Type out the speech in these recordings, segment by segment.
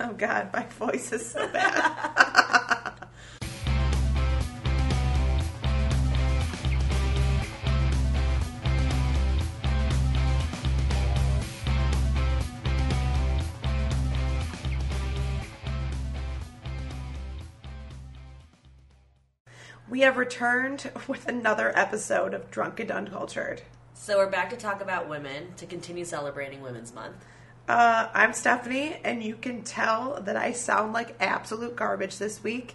Oh God, my voice is so bad. we have returned with another episode of Drunk and Uncultured. So we're back to talk about women to continue celebrating Women's Month. Uh, I'm Stephanie, and you can tell that I sound like absolute garbage this week.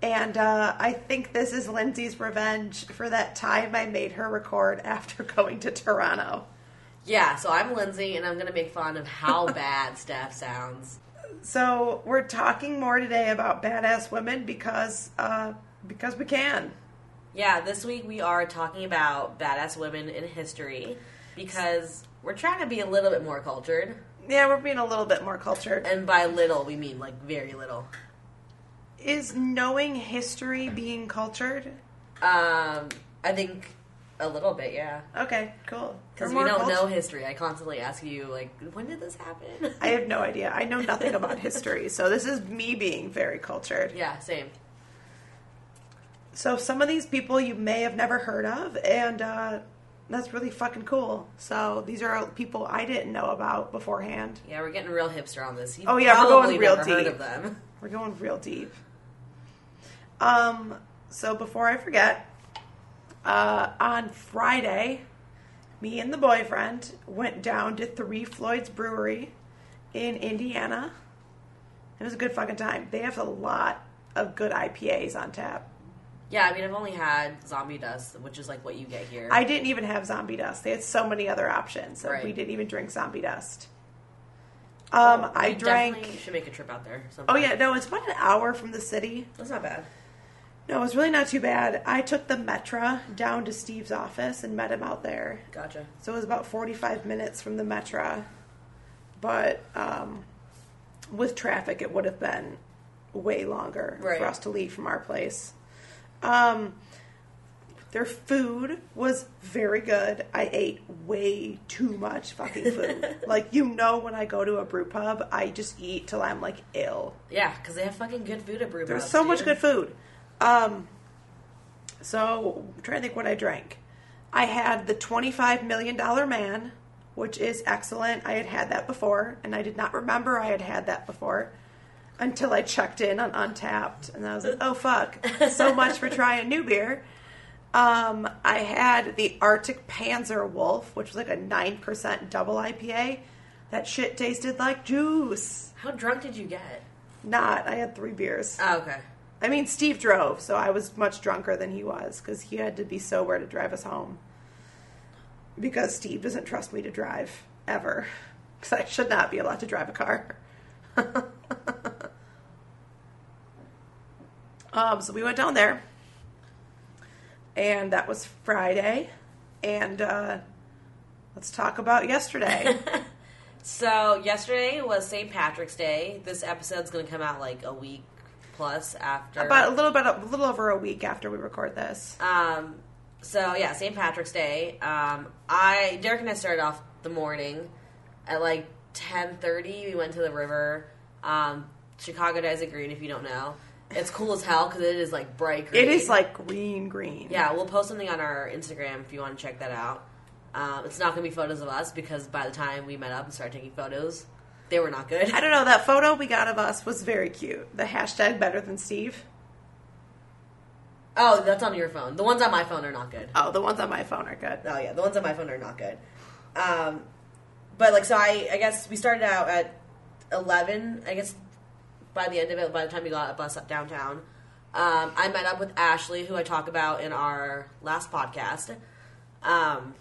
And uh, I think this is Lindsay's revenge for that time I made her record after going to Toronto. Yeah, so I'm Lindsay, and I'm going to make fun of how bad Steph sounds. So we're talking more today about badass women because uh, because we can. Yeah, this week we are talking about badass women in history because we're trying to be a little bit more cultured. Yeah, we're being a little bit more cultured. And by little, we mean like very little. Is knowing history being cultured? Um, I think a little bit, yeah. Okay, cool. Because we don't know history. I constantly ask you, like, when did this happen? I have no idea. I know nothing about history, so this is me being very cultured. yeah, same. So some of these people you may have never heard of, and uh, that's really fucking cool. So these are people I didn't know about beforehand. Yeah, we're getting real hipster on this. You've Oh, yeah, we're going real never heard deep. of them. We're going real deep. Um, so before I forget, uh, on Friday, me and the boyfriend went down to Three Floyds Brewery in Indiana. It was a good fucking time. They have a lot of good IPAs on tap. Yeah, I mean, I've only had zombie dust, which is like what you get here. I didn't even have zombie dust. They had so many other options. So Right. we didn't even drink zombie dust. Um, I drank. should make a trip out there. Oh yeah, no, it's about an hour from the city. that's not bad. No, it was really not too bad. I took the Metra down to Steve's office and met him out there. Gotcha. So it was about 45 minutes from the Metra. But um, with traffic, it would have been way longer Right. for us to leave from our place. Um, their food was very good. I ate way too much fucking food. like, you know, when I go to a brew pub, I just eat till I'm like ill. Yeah, because they have fucking good food at Brew There's Pubs, so much good food. Um, so I'm trying to think what I drank. I had the 25 million dollar man, which is excellent. I had had that before, and I did not remember I had had that before until I checked in on Untappd, and I was like, "Oh fuck!" So much for trying new beer. Um, I had the Arctic Panzer Wolf, which was like a nine percent double IPA. That shit tasted like juice. How drunk did you get? Not. I had three beers. Oh, okay. I mean, Steve drove, so I was much drunker than he was because he had to be sober to drive us home. Because Steve doesn't trust me to drive ever, because I should not be allowed to drive a car. um, so we went down there, and that was Friday, and uh, let's talk about yesterday. So yesterday was St. Patrick's Day. This episode's going to come out like a week plus after. about a little bit, a little over a week after we record this. Um, so yeah, St. Patrick's Day. Um, I Derek and I started off the morning at like ten thirty. We went to the river. Um, Chicago Desert Green, if you don't know, it's cool as hell because it is like bright green. It is like green, green. yeah. We'll post something on our Instagram if you want to check that out. Um, it's not going to be photos of us because by the time we met up and started taking photos, they were not good. I don't know. That photo we got of us was very cute. The hashtag better than Steve. Oh, that's on your phone. The ones on my phone are not good. Oh, the ones on my phone are good. Oh yeah, the ones on my phone are not good. Um, but like, so I, I guess we started out at eleven. I guess by the end of it, by the time we got a bus up downtown, um, I met up with Ashley, who I talk about in our last podcast. Um,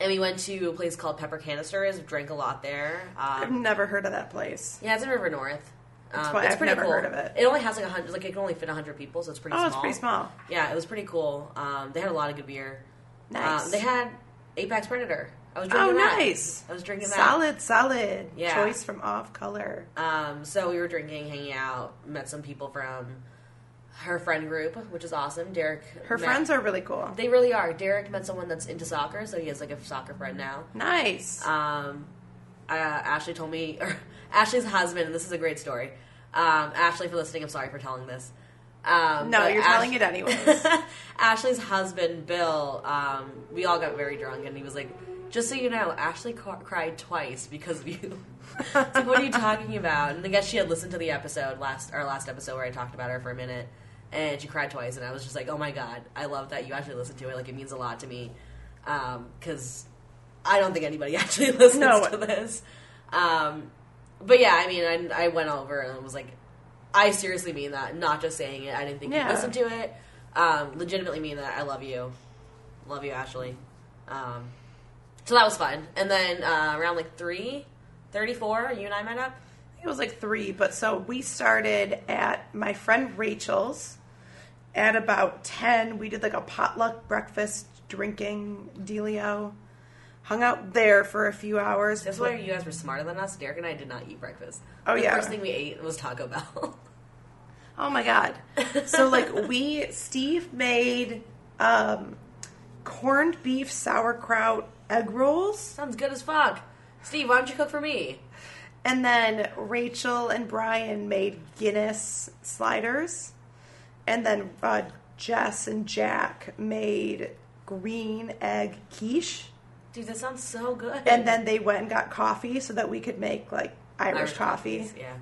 and we went to a place called Pepper Canisters. Drank a lot there. I've Um, never heard of that place. yeah, it's in River North. That's Um, why it's I've pretty never cool. heard of it. It only has like a hundred, like it can only fit hundred people, so it's pretty Oh, small. it's pretty small. Yeah, it was pretty cool. Um, they had a lot of good beer. Nice. Um, they had Apex Predator. I was drinking Oh, that. nice. I was drinking that. Solid, solid. Yeah. Choice from off color. Um, so we were drinking, hanging out, met some people from her friend group, which is awesome. Derek. Her met- friends are really cool. They really are. Derek met someone that's into soccer, so he has like a soccer friend now. Nice. Um, uh, Ashley told me, or Ashley's husband, and this is a great story. Um, Ashley, for listening, I'm sorry for telling this. Um, No, you're telling it anyways. Ashley's husband, Bill, um, we all got very drunk, and he was like, "Just so you know, Ashley ca- cried twice because of you." It's like, what are you talking about? And I guess she had listened to the episode last, our last episode where I talked about her for a minute, and she cried twice, and I was just like, "Oh my god, I love that you actually listened to it. Like, it means a lot to me." Because I don't think anybody actually listens No. to this. Um, but yeah, I mean, I, I went over and was like, I seriously mean that, not just saying it. I didn't think Yeah. you listened to it. Um, legitimately mean that. I love you. Love you, Ashley. Um, so that was fun. And then uh, around like 3, 34, you and I met up. It was like three, but so we started at my friend Rachel's at about 10. We did like a potluck breakfast drinking dealio. Hung out there for a few hours. That's why you guys were smarter than us. Derek and I did not eat breakfast. Oh, the yeah. first thing we ate was Taco Bell. Oh my god. So like we Steve made um corned beef sauerkraut egg rolls Sounds good as fuck. Steve, why don't you cook for me? and then Rachel and Brian made Guinness sliders and then uh, Jess and Jack made green egg quiche Dude, that sounds so good. and then they went and got coffee so that we could make like Irish, coffee. coffees, Yeah.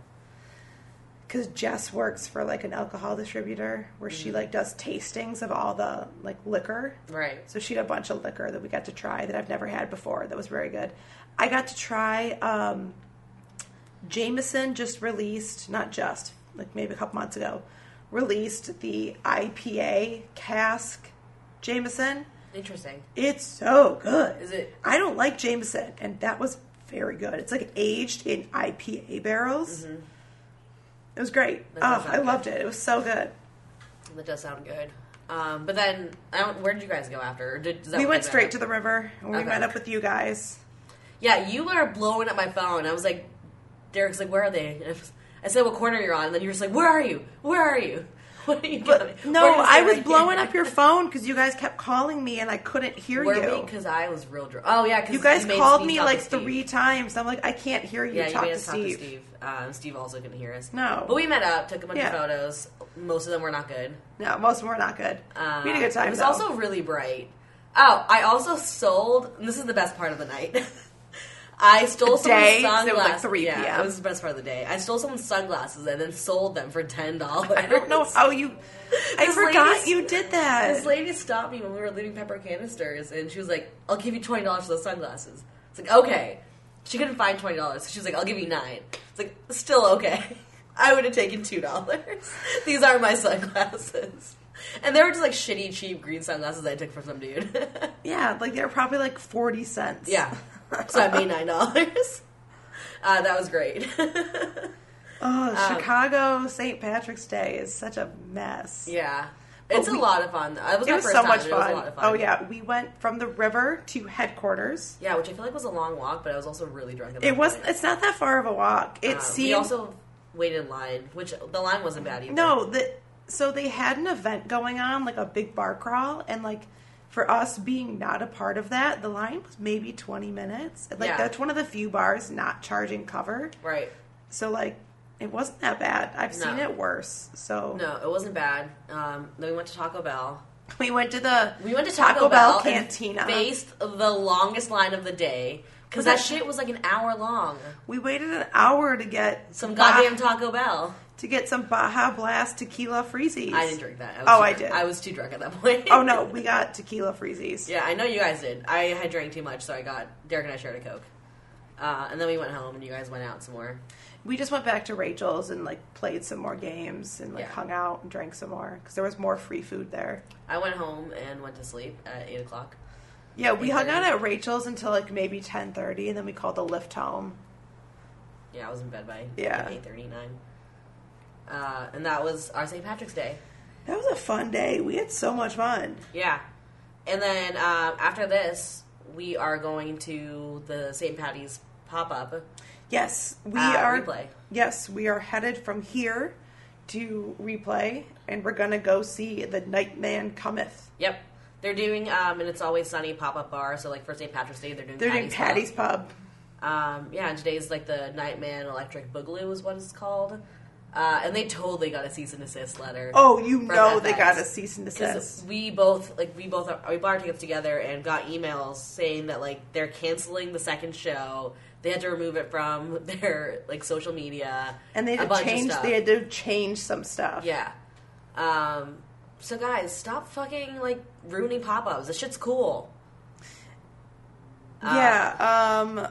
Because Jess works for like an alcohol distributor where she like does tastings of all the like liquor. Right. So she had a bunch of liquor that we got to try that I've never had before. That was very good. I got to try um, Jameson just released, not just like maybe a couple months ago, released the IPA cask Jameson. Interesting. It's so good. Is it- I don't like Jameson, and that was very good. It's like aged in IPA barrels. It was great. That Oh, I good. loved it. It was so good. That does sound good. Um, but then, I don't, where did you guys go after? Did, that We went straight to the river, and we Okay. met up with you guys. Yeah, you were blowing up my phone. I was like, Derek's like, where are they? I, was, I said, what corner you're on? And then you were just like, where are you? Where are you? What are you doing? But no, I was right blowing here. up your phone because you guys kept calling me, and I couldn't hear Were you. Because I was real drunk. Oh yeah, You guys made called me like three times. I'm like, I can't hear you Yeah, talk you to talk Steve. to Steve. Um, Steve also couldn't hear us. No. but we met up, took a bunch Yeah. of photos. Most of them were not good. No, most of them were not good. Uh, we had a good time. It was though. also really bright. Oh, I also sold. And this is the best part of the night. I stole day? someone's So it was, like, sunglasses. 3 Yeah, it was the best part of the day. I stole someone's sunglasses and then sold them for ten dollars. I don't know how you. I forgot lady's- you did that. This lady stopped me when we were leaving Pepper Canisters, and she was like, "I'll give you twenty dollars for those sunglasses." It's like okay. She couldn't find twenty dollars, so she was like, "I'll give you nine. It's like still okay. I would have taken two dollars. These are my sunglasses, and they were just like shitty, cheap green sunglasses I took from some dude. Yeah, like they were probably like forty cents. yeah, so I made nine dollars. Uh, that was great. Oh, Um, Chicago St. Patrick's Day is such a mess. yeah, it's we- a lot of fun. It was, It was first so time, much was fun. a lot of fun. Oh yeah, we went from the river to headquarters. yeah, which I feel like was a long walk, but I was also really drunk. It wasn't. It's not that far of a walk. It Um, seemed we also waited in line, which the line wasn't bad either. no. The so they had an event going on, like a big bar crawl, and like for us being not a part of that, the line was maybe twenty minutes. Like Yeah. that's one of the few bars not charging cover. right? So like it wasn't that bad. I've seen it worse. So No, it wasn't bad. Um, then we went to Taco Bell. we went to the We went to Taco, Taco, Bell, and cantina. faced the longest line of the day because that that- shit was like an hour long. We waited an hour to get Some goddamn Taco Bell. To get some Baja Blast tequila freezies. I didn't drink that. I Oh, I drunk. did. I was too drunk at that point. Oh no, we got tequila freezies. yeah, I know you guys did. I had drank too much, so I got Derek and I shared a coke. Uh, and then we went home, and you guys went out some more. We just went back to Rachel's and like played some more games and like Yeah. hung out and drank some more because there was more free food there. I went home and went to sleep at eight o'clock. Yeah, we hung out at Rachel's until like maybe ten thirty, and then we called the Lyft home. Yeah, I was in bed by Yeah. eight thirty nine. Uh, and that was our St. Patrick's Day. That was a fun day. We had so much fun. Yeah. And then um, after this, we are going to the St. Patty's pop up. Yes, we Uh, are. Replay. Yes, we are headed from here to replay, and we're gonna go see the Nightman Cometh. Yep. They're doing, um, and it's always sunny pop up bar. So, like for St. Patrick's Day, they're doing They're doing Paddy's Paddy's Pub. Pub. Um, yeah, and today's like the Nightman Electric Boogaloo is what it's called. Uh, and they totally got a cease and desist letter. Oh, you know they got a cease and desist. we both like we both we bought our tickets together and got emails saying that like they're canceling the second show. They had to remove it from their like social media And they had to change. They had to change some stuff. Yeah. Um, so guys, stop fucking like ruining pop ups. This shit's cool. Uh, Yeah. Um.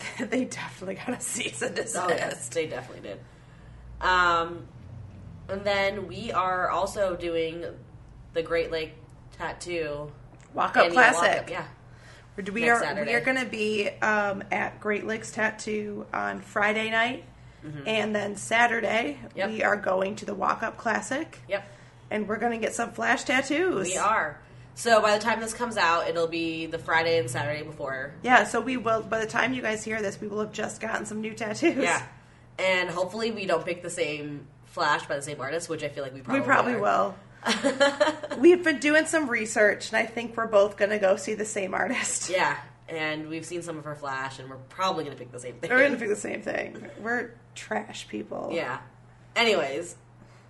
They definitely got a cease and desist. Oh yes, they definitely did. Um, and then we are also doing the Great Lake Tattoo Walk up classic. walk-up, Yeah, We next are Saturday. we are going to be um, at Great Lakes Tattoo on Friday night, and then Saturday Mm-hmm. Yep. we are going to the Walk Up Classic, yep, and we're going to get some flash tattoos. we are. So by the time this comes out, it'll be the Friday and Saturday before. Yeah, so we will. By the time you guys hear this, we will have just gotten some new tattoos. Yeah, and hopefully we don't pick the same flash by the same artist, which I feel like we probably we probably are. will. We've been doing some research, and I think we're both going to go see the same artist. Yeah, and we've seen some of her flash, and we're probably gonna pick the same thing. We're going to pick the same thing. We're trash people. Yeah. Anyways,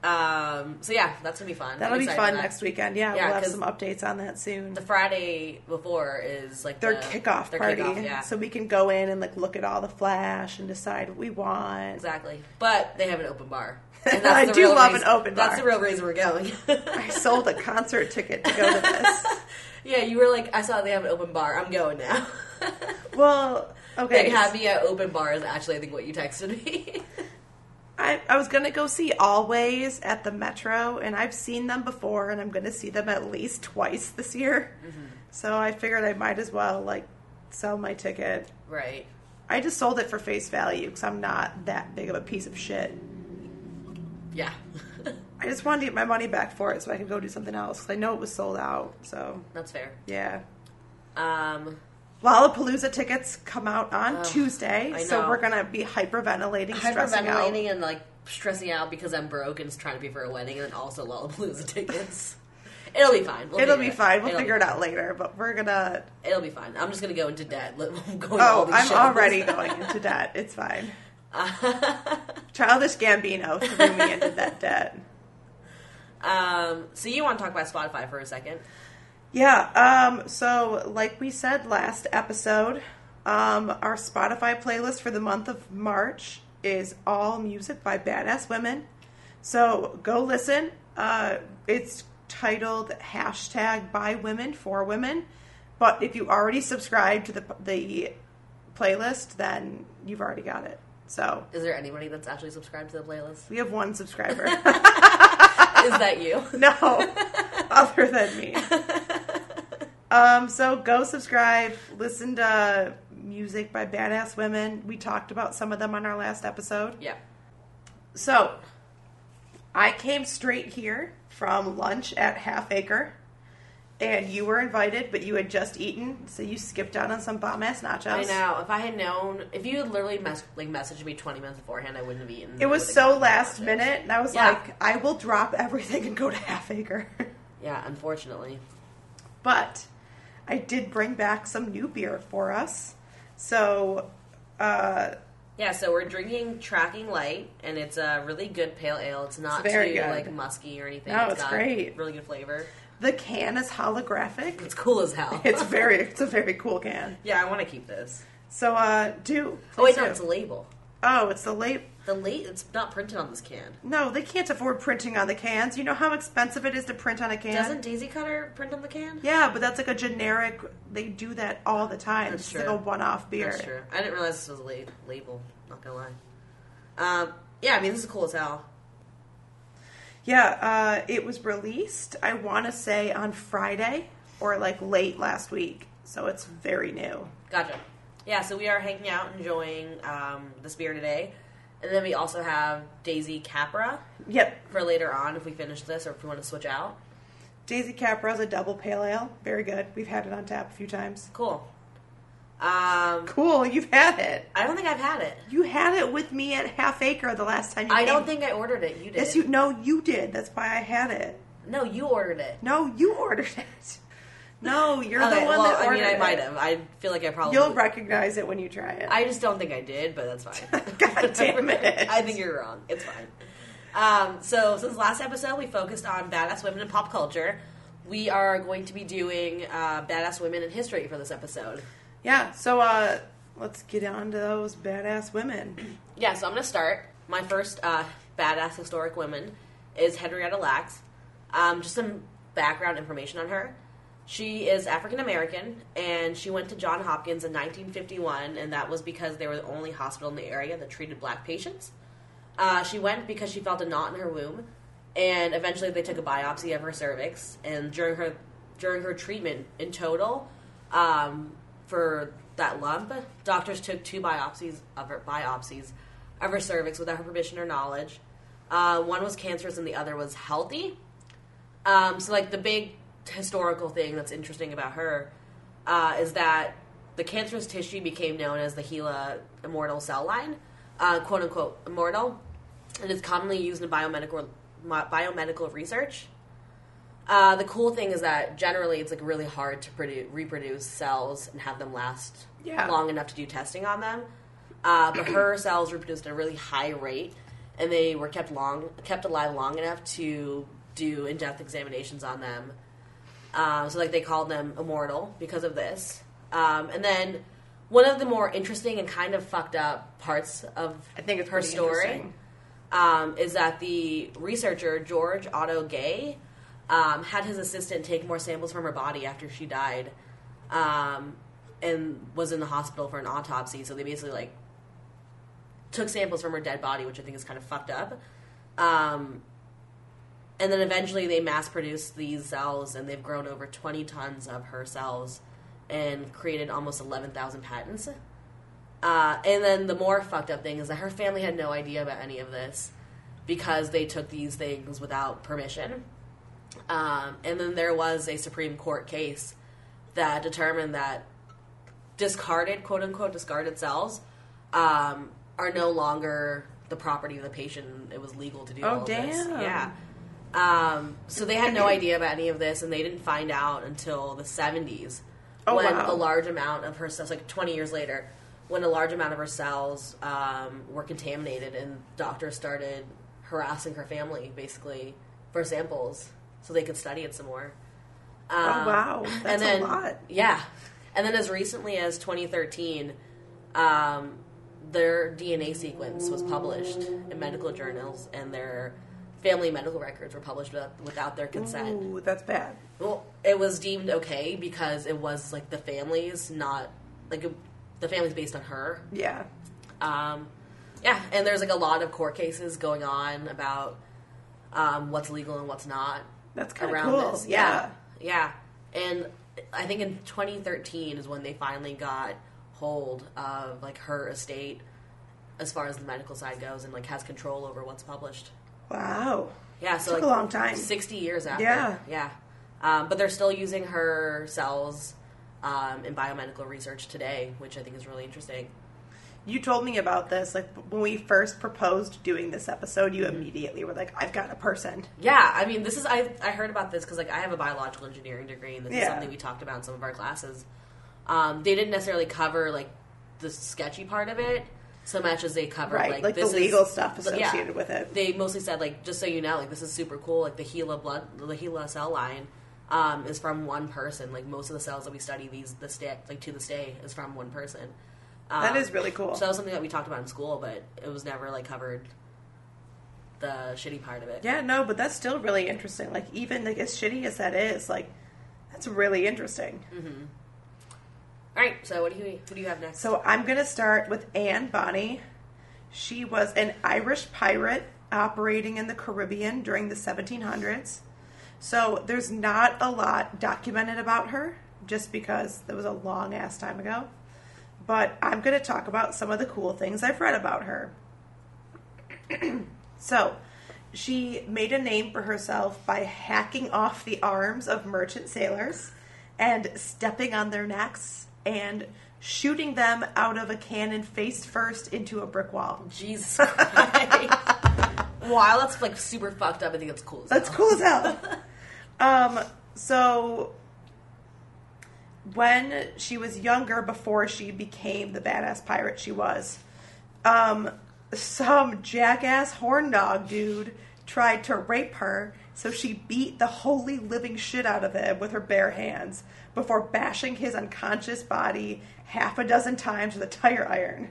um, so yeah, that's gonna be fun. That'll I'm be fun next weekend. Yeah, Yeah, we'll have some updates on that soon. The Friday before is like their the, kickoff their party, kickoff, yeah, so we can go in and like look at all the flash and decide what we want. exactly. But they have an open bar. And I do love reason- an open bar. That's the real reason we're going. I sold a concert ticket to go to this. yeah, you were like, I saw they have an open bar. I'm going now. well, okay. They have me at open bar is actually I think what you texted me. I, I was gonna go see Alvvays at the Metro, and I've seen them before, and I'm gonna see them at least twice this year. Mm-hmm. So I figured I might as well like sell my ticket. right. I just sold it for face value because I'm not that big of a piece of shit. Yeah. I just wanted to get my money back for it so I could go do something else. 'cause I know it was sold out. So That's fair. yeah. Um, Lollapalooza tickets come out on Ugh, Tuesday, I so know. we're gonna be hyperventilating, stressing out. hyperventilating and like stressing out because I'm broke and trying to pay for a wedding and then also Lollapalooza tickets. It'll be fine. We'll It'll figure be fine. We'll It'll figure it out later, but we're gonna. It'll be fine. I'm just gonna go into debt. Let- going to all Oh, these I'm shows. already going into debt. It's fine. Childish Gambino threw me into that debt. um, so you want to talk about Spotify for a second? Yeah. Um. So, like we said last episode, um, our Spotify playlist for the month of March is all music by badass women. So go listen. Uh, it's titled hashtag by women for women. But if you already subscribed to the the playlist, then you've already got it. So Is there anybody that's actually subscribed to the playlist? we have one subscriber. Is that you? no, other than me. Um, so go subscribe, listen to music by badass women. We talked about some of them on our last episode. Yeah. So I came straight here from lunch at Half Acre, and you were invited, but you had just eaten, so you skipped out on some bomb ass nachos. I know. If I had known, if you had literally mes- like messaged me 20 minutes beforehand, I wouldn't have eaten. It was so last nachos. minute, and I was Yeah. like, I will drop everything and go to Half Acre. Yeah, unfortunately. But I did bring back some new beer for us. So, uh, Yeah, so we're drinking Tracking Light, and it's a really good pale ale. It's not It's too good. like musky or anything. No, it's got great. Really good flavor. the can is holographic. It's cool as hell. It's very, it's a very cool can. yeah, I want to keep this. So, uh, do. Oh wait, please no, it's a label. Oh, it's the late. The late, it's not printed on this can. No, they can't afford printing on the cans. You know how expensive it is to print on a can? Doesn't Daisy Cutter print on the can? Yeah, but that's like a generic. They do that all the time. That's it's true. like a one-off beer. That's true. I didn't realize this was a la- label. Not gonna lie. Um, yeah, I mean this is cool as hell. Yeah, uh, it was released. I want to say on Friday or like late last week, so it's very new. Gotcha. Yeah, so we are hanging out, enjoying um, this beer today, and then we also have Daisy Cutter Yep, for later on if we finish this or if we want to switch out. Daisy Cutter is a double pale ale. Very good. We've had it on tap a few times. Cool. Um, Cool, you've had it. I don't think I've had it. You had it with me at Half Acre the last time you I came. don't think I ordered it. You did. Yes, you. No, you did. That's why I had it. No, you ordered it. No, you ordered it. No, you're Okay, the one well, that I mean, I it. might have. I feel like I probably. You'll recognize it when you try it. I just don't think I did, but that's fine. God damn it. I think you're wrong. It's fine. Um, so, since last episode, we focused on badass women in pop culture. We are going to be doing uh, badass women in history for this episode. yeah, so uh, let's get on to those badass women. Yeah, so I'm going to start. My first uh, badass historic woman is Henrietta Lacks. Um, just some background information on her. She is African American, and she went to John Hopkins in 1951, and that was because they were the only hospital in the area that treated black patients. Uh, she went because she felt a knot in her womb, and eventually they took a biopsy of her cervix. And during her during her treatment in total, um, for that lump, doctors took two biopsies of her biopsies of her cervix without her permission or knowledge. Uh, one was cancerous, and the other was healthy. Um, so, like the big historical thing that's interesting about her uh, is that the cancerous tissue became known as the HeLa immortal cell line, uh, quote unquote immortal, and is commonly used in biomedical biomedical research. Uh, the cool thing is that generally it's like really hard to produ- reproduce cells and have them last Yeah. long enough to do testing on them. Uh, but her cells reproduced at a really high rate, and they were kept long kept alive long enough to do in depth examinations on them. Um, so like they called them immortal because of this. Um, and then one of the more interesting and kind of fucked up parts of I think it's her story um, is that the researcher George Otto Gey um, had his assistant take more samples from her body after she died, um, and was in the hospital for an autopsy. So they basically like took samples from her dead body, which I think is kind of fucked up. And then eventually they mass produced these cells, and they've grown over 20 tons of her cells and created almost 11,000 patents. Uh, and then the more fucked up thing is that her family had no idea about any of this because they took these things without permission. Um, and then there was a Supreme Court case that determined that discarded, quote unquote, discarded cells um, are no longer the property of the patient. It was legal to do Oh, all of this. damn. Yeah. Um, so they had no idea about any of this, and they didn't find out until the 70s Oh, when wow. a large amount of her cells, like 20 years later, when a large amount of her cells um, were contaminated, and doctors started harassing her family basically for samples so they could study it some more. Oh, Um, wow. That's and then, a lot. Yeah. And then as recently as 2013, um, their DNA sequence was published in medical journals, and their family medical records were published without, without their consent. Ooh, that's bad. Well, it was deemed okay because it was like the family's, not like it, the family's based on her. Yeah. Um, yeah, and there's like a lot of court cases going on about um, what's legal and what's not That's kinda around cool, this. yeah. yeah, yeah. And I think in 2013 is when they finally got hold of like her estate as far as the medical side goes and like has control over what's published. Wow. Yeah, so Took like a long time. 60 years after. Yeah. Yeah. Um, but they're still using her cells um, in biomedical research today, which I think is really interesting. You told me about this. Like when we first proposed doing this episode, you immediately were like, "I've got a person." Yeah, I mean, this is I I heard about this because like I have a biological engineering degree, and this is something we talked about in some of our classes. Um, they didn't necessarily cover like the sketchy part of it so much as they covered Right, like, like the this is- legal stuff yeah. associated with it. They mostly said like just so you know, like this is super cool. Like the HeLa blood, the HeLa cell line um, is from one person. Like most of the cells that we study these this day, like to this day, is from one person. Um, That is really cool. So that was something that we talked about in school, but it was never like covered the shitty part of it. Yeah, no, but that's still really interesting. Like even like as shitty as that is, like that's really interesting. All right. So what do you who do you have next? So I'm gonna start with Anne Bonny. She was an Irish pirate operating in the Caribbean during the 1700s. So there's not a lot documented about her, just because that was a long ass time ago. But I'm gonna talk about some of the cool things I've read about her. So, she made a name for herself by hacking off the arms of merchant sailors and stepping on their necks and shooting them out of a cannon face first into a brick wall. Jesus Christ. While that's like super fucked up, I think that's cool. As That's hell. cool as hell. um, so when she was younger, before she became the badass pirate she was, um, some jackass horn dog dude tried to rape her, so she beat the holy living shit out of him with her bare hands before bashing his unconscious body half a dozen times with a tire iron.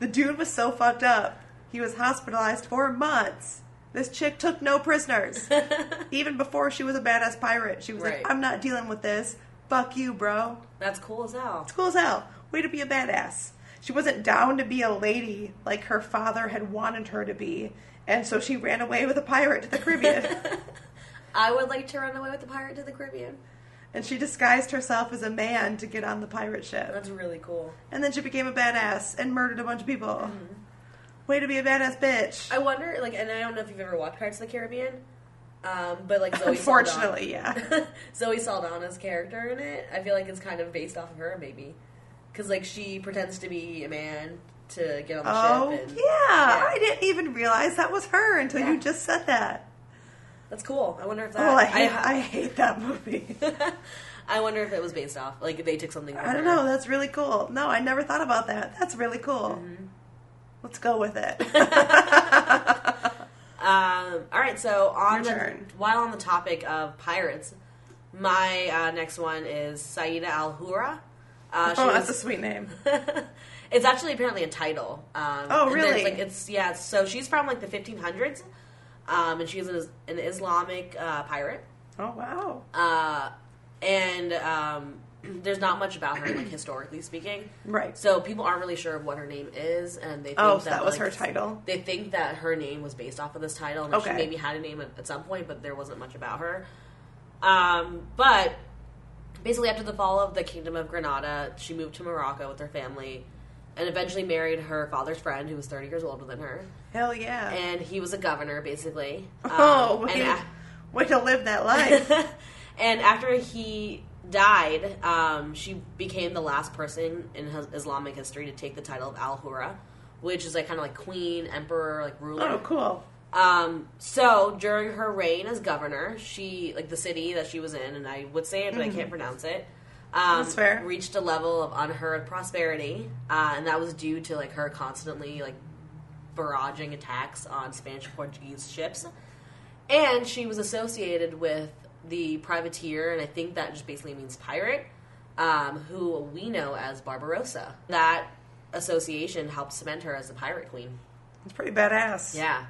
The dude was so fucked up, he was hospitalized for months. This chick took no prisoners. Even before she was a badass pirate, she was Right. like, I'm not dealing with this. Fuck you, bro. That's cool as hell. It's cool as hell. Way to be a badass. She wasn't down to be a lady like her father had wanted her to be, and so she ran away with a pirate to the Caribbean. I would like to run away with a pirate to the Caribbean. And she disguised herself as a man to get on the pirate ship. That's really cool. And then she became a badass and murdered a bunch of people. Way to be a badass bitch. I wonder, like, and I don't know if you've ever watched Pirates of the Caribbean, um, but like Zoe Unfortunately, yeah. Saldana, Zoe Saldana's character in it, I feel like it's kind of based off of her, maybe, because like she pretends to be a man to get on the Oh, ship. Oh yeah. And, I didn't even realize that was her until Yeah. you just said that. That's cool. I wonder if that. Oh, I hate, I, I hate that movie. I wonder if it was based off, like, if they took something. From I don't her. know. That's really cool. No, I never thought about that. That's really cool. Mm-hmm. Let's go with it. Um, all right, so on Your the, turn. while on the topic of pirates, my uh, next one is Sayyida Al Hurra. Uh, oh, was- that's a sweet name. it's actually apparently a title. Um, Oh, really? Like it's yeah. So she's from like the 1500s, um, and she's an, an Islamic uh, pirate. Oh, wow. Uh, and um, there's not much about her, like historically speaking. Right. So people aren't really sure of what her name is, and they think Oh, that, so that was like, her title? They think that her name was based off of this title, and that she Okay. maybe had a name at, at some point, but there wasn't much about her. Um, but basically, after the fall of the Kingdom of Granada, she moved to Morocco with her family, and eventually married her father's friend, who was 30 years older than her, Hell yeah. and he was a governor, basically. Um, oh, way, and a- way to live that life. and after he died, um, she became the last person in his Islamic history to take the title of Al Hurra, which is like kind of like queen, emperor, like ruler. oh, cool. Um, so during her reign as governor, she like the city that she was in, and I would say it, but I can't pronounce it. Um, Mm-hmm. That's fair. Reached a level of unheard prosperity, uh, and that was due to like her constantly like barraging attacks on Spanish and Portuguese ships, and she was associated with the privateer, and I think that just basically means pirate, um, who we know as Barbarossa. That association helped cement her as the pirate queen. It's pretty badass. Yeah,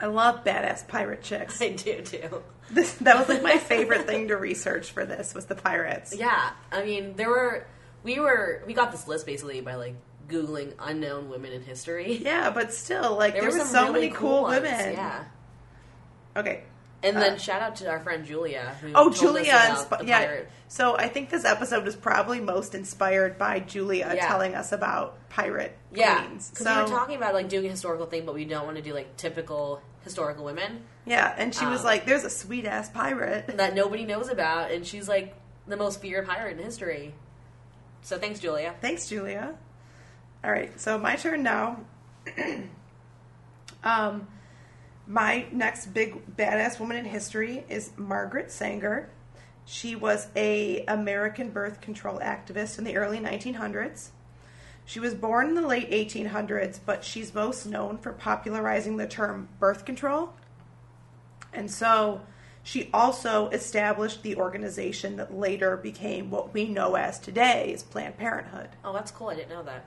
I love badass pirate chicks. I do too. This, that was like my favorite thing to research for this was the pirates. Yeah, I mean, there were we were we got this list basically by like googling unknown women in history. Yeah, but still, like there, were were so really many cool, ones, women. Yeah, Okay. and Uh, then shout out to our friend Julia. Who Oh, Julia. Inspi- yeah. pirate. So I think this episode was probably most inspired by Julia Yeah. telling us about pirate Yeah, queens. because So we were talking about like doing a historical thing, but we don't want to do like typical historical women yeah, and she was Um, like, "There's a sweet ass pirate." that nobody knows about, and she's like the most feared pirate in history. So thanks, Julia. Thanks, Julia. All right, so my turn now. um, my next big badass woman in history is Margaret Sanger. She was a American birth control activist in the early 1900s. She was born in the late 1800s, but she's most known for popularizing the term birth control. And so she also established the organization that later became what we know as today as Planned Parenthood. Oh, that's cool. I didn't know that.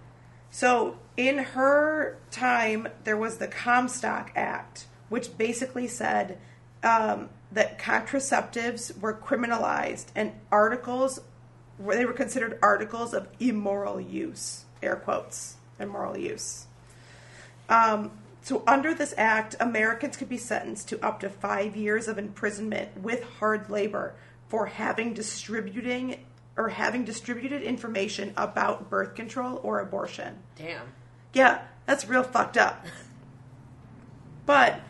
So in her time, there was the Comstock Act, which basically said um, that contraceptives were criminalized and articles they were considered articles of immoral use, air quotes, immoral use. Um, so under this act, Americans could be sentenced to up to five years of imprisonment with hard labor for having distributing or having distributed information about birth control or abortion. Damn. Yeah, that's real fucked up. But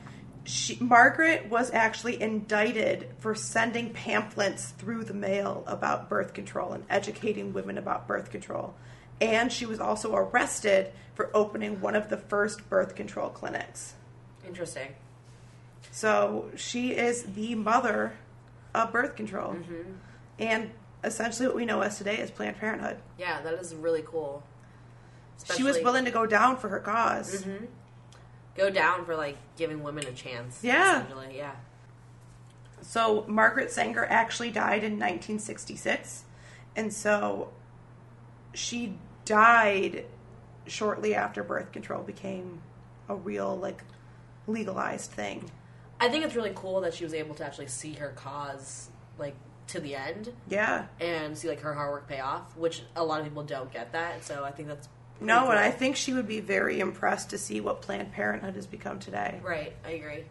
she, Margaret was actually indicted for sending pamphlets through the mail about birth control and educating women about birth control. And she was also arrested for opening one of the first birth control clinics. Interesting. So she is the mother of birth control. Mm-hmm. And essentially what we know as today is Planned Parenthood. Yeah, that is really cool. she was willing to go down for her because Mhm. go down for like giving women a chance. Yeah. yeah. So Margaret Sanger actually died in 1966, and so she died shortly after birth control became a real like legalized thing. I think it's really cool that she was able to actually see her cause like to the end Yeah. and see like her hard work pay off, which a lot of people don't get that. So I think that's No, cool. and I think she would be very impressed to see what Planned Parenthood has become today. Right, I agree.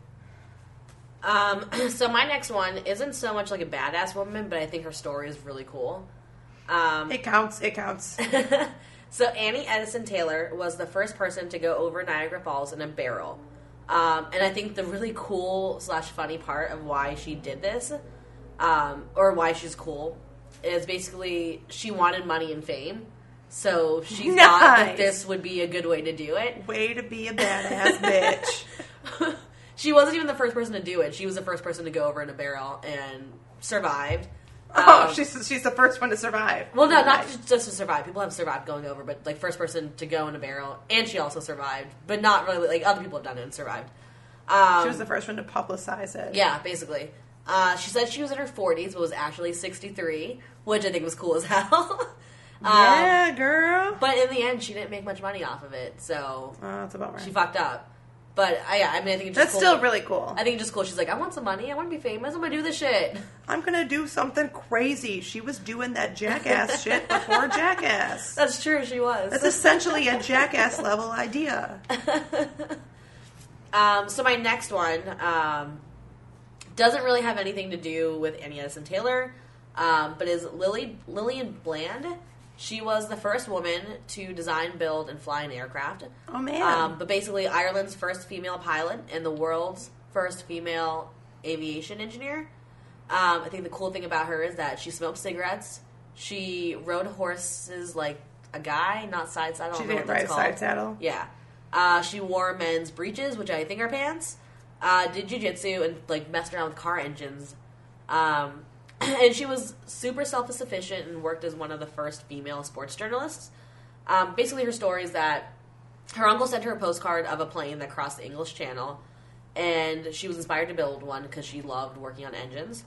Um, so my next one isn't so much like a badass woman, but I think her story is really cool. Um, It counts. It counts. so Annie Edison Taylor was the first person to go over Niagara Falls in a barrel. Um, and I think the really cool slash funny part of why she did this, um, or why she's cool, is basically she wanted money and fame. So she thought that this would be a good way to do it. Way to be a badass bitch. she wasn't even the first person to do it. She was the first person to go over in a barrel and survived. Oh, Um, she's she's the first one to survive. well, no, not just, just to survive. People have survived going over, but like first person to go in a barrel, and she also survived, but not really. Like other people have done it and survived. Um, She was the first one to publicize it. yeah, basically. Uh, she said she was in her 40s, but was actually 63, which I think was cool as hell. Um, Yeah, girl. But in the end, she didn't make much money off of it, so Oh, that's a bummer. she fucked up. But uh, yeah, I mean, I think it's That's cool. still really cool. I think it's just cool. She's like, I want some money. I want to be famous. I'm gonna do this shit. I'm gonna do something crazy. She was doing that jackass shit before jackass. That's true. She was. That's essentially a jackass level idea. Um, so my next one um, doesn't really have anything to do with Annie Edison Taylor, um, but is Lily Lillian Bland. She was the first woman to design, build, and fly an aircraft. Oh man. Um, but basically, Ireland's first female pilot and the world's first female aviation engineer. Um, I think the cool thing about her is that she smoked cigarettes. She rode horses like a guy, not side saddle. She didn't ride side saddle. Yeah. Uh, she wore men's breeches, which I think are pants. Uh, did jujitsu and like messed around with car engines. Um, and she was super self sufficient and worked as one of the first female sports journalists. Um, basically, her story is that her uncle sent her a postcard of a plane that crossed the English Channel, and she was inspired to build one because she loved working on engines.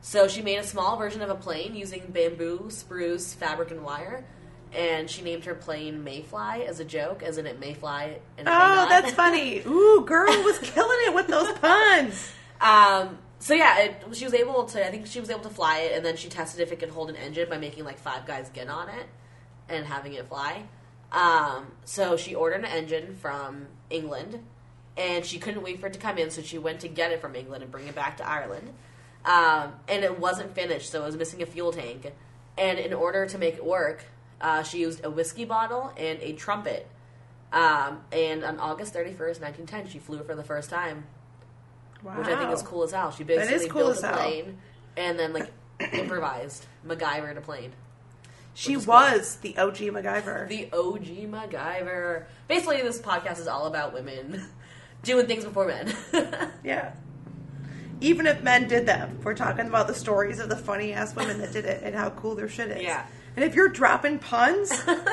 So she made a small version of a plane using bamboo, spruce, fabric, and wire. And she named her plane Mayfly as a joke, as in it may fly and Oh, that's funny. Ooh, girl was killing it with those puns. Um, so yeah, it, she was able to. I think she was able to fly it, and then she tested if it could hold an engine by making like five guys get on it and having it fly. Um, so she ordered an engine from England, and she couldn't wait for it to come in, so she went to get it from England and bring it back to Ireland. Um, and it wasn't finished, so it was missing a fuel tank. And in order to make it work, uh, she used a whiskey bottle and a trumpet. Um, and on August 31st, 1910, she flew for the first time Wow. which I think is cool as hell. She basically cool built a hell. plane and then like improvised MacGyver a plane. She is cool. was the OG MacGyver. The OG MacGyver. Basically, this podcast is all about women doing things before men. yeah. Even if men did them, we're talking about the stories of the funny ass women that did it and how cool their shit is. Yeah. And if you're dropping puns